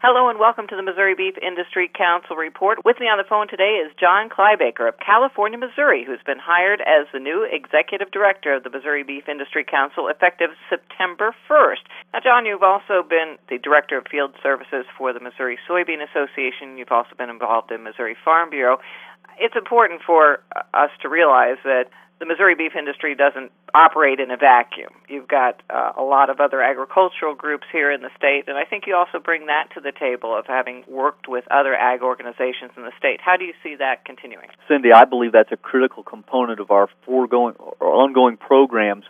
Hello and welcome to the Missouri Beef Industry Council report. With me on the phone today is John Kleiboeker of California, Missouri, who's been hired as the new executive director of the Missouri Beef Industry Council effective September 1st. Now, John, you've also been the director of field services for the Missouri Soybean Association. You've also been involved in Missouri Farm Bureau. It's important for us to realize that the Missouri beef industry doesn't operate in a vacuum. You've got uh, a lot of other agricultural groups here in the state, and I think you also bring that to the table of having worked with other ag organizations in the state. How do you see that continuing? Cindy, I believe that's a critical component of our foregoing or ongoing programs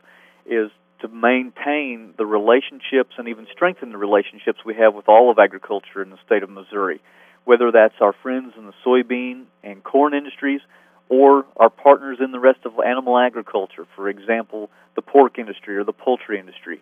is to maintain the relationships and even strengthen the relationships we have with all of agriculture in the state of Missouri, whether that's our friends in the soybean and corn industries or our partners in the rest of animal agriculture, for example, the pork industry or the poultry industry.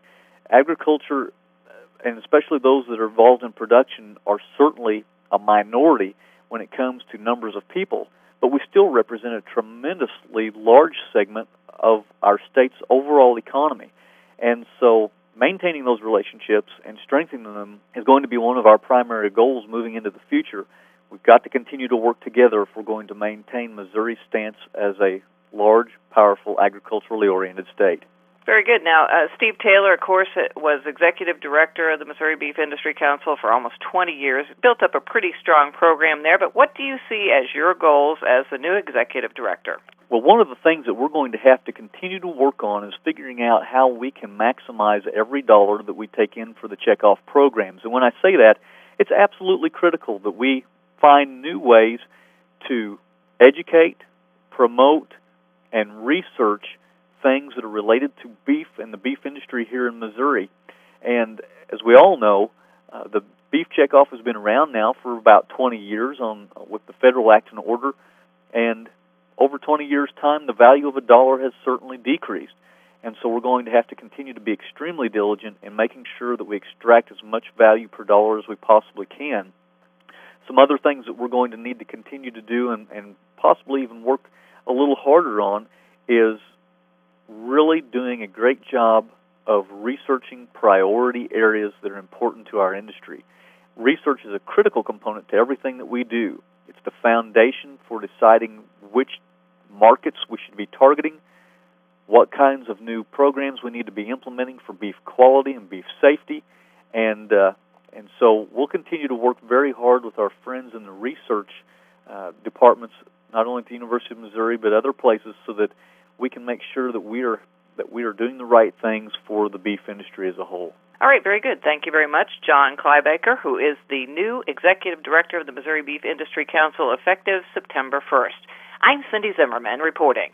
Agriculture, uh, and especially those that are involved in production, are certainly a minority when it comes to numbers of people, but we still represent a tremendously large segment of our state's overall economy. And so maintaining those relationships and strengthening them is going to be one of our primary goals moving into the future We've got to continue to work together if we're going to maintain Missouri's stance as a large, powerful, agriculturally oriented state. Very good. Now, uh, Steve Taylor, of course, uh, was executive director of the Missouri Beef Industry Council for almost 20 years, built up a pretty strong program there. But what do you see as your goals as the new executive director? Well, one of the things that we're going to have to continue to work on is figuring out how we can maximize every dollar that we take in for the checkoff programs. And when I say that, it's absolutely critical that we find new ways to educate, promote, and research things that are related to beef and the beef industry here in Missouri. And as we all know, uh, the beef checkoff has been around now for about 20 years on with the federal act and order, and over 20 years' time, the value of a dollar has certainly decreased. And so we're going to have to continue to be extremely diligent in making sure that we extract as much value per dollar as we possibly can some other things that we're going to need to continue to do and, and possibly even work a little harder on is really doing a great job of researching priority areas that are important to our industry. Research is a critical component to everything that we do. It's the foundation for deciding which markets we should be targeting, what kinds of new programs we need to be implementing for beef quality and beef safety, and uh, and so we'll continue to work very hard with our friends in the research uh, departments, not only at the University of Missouri but other places, so that we can make sure that we are that we are doing the right things for the beef industry as a whole. All right, very good. Thank you very much, John Kleiboeker, who is the new executive director of the Missouri Beef Industry Council effective September 1st. I'm Cindy Zimmerman reporting.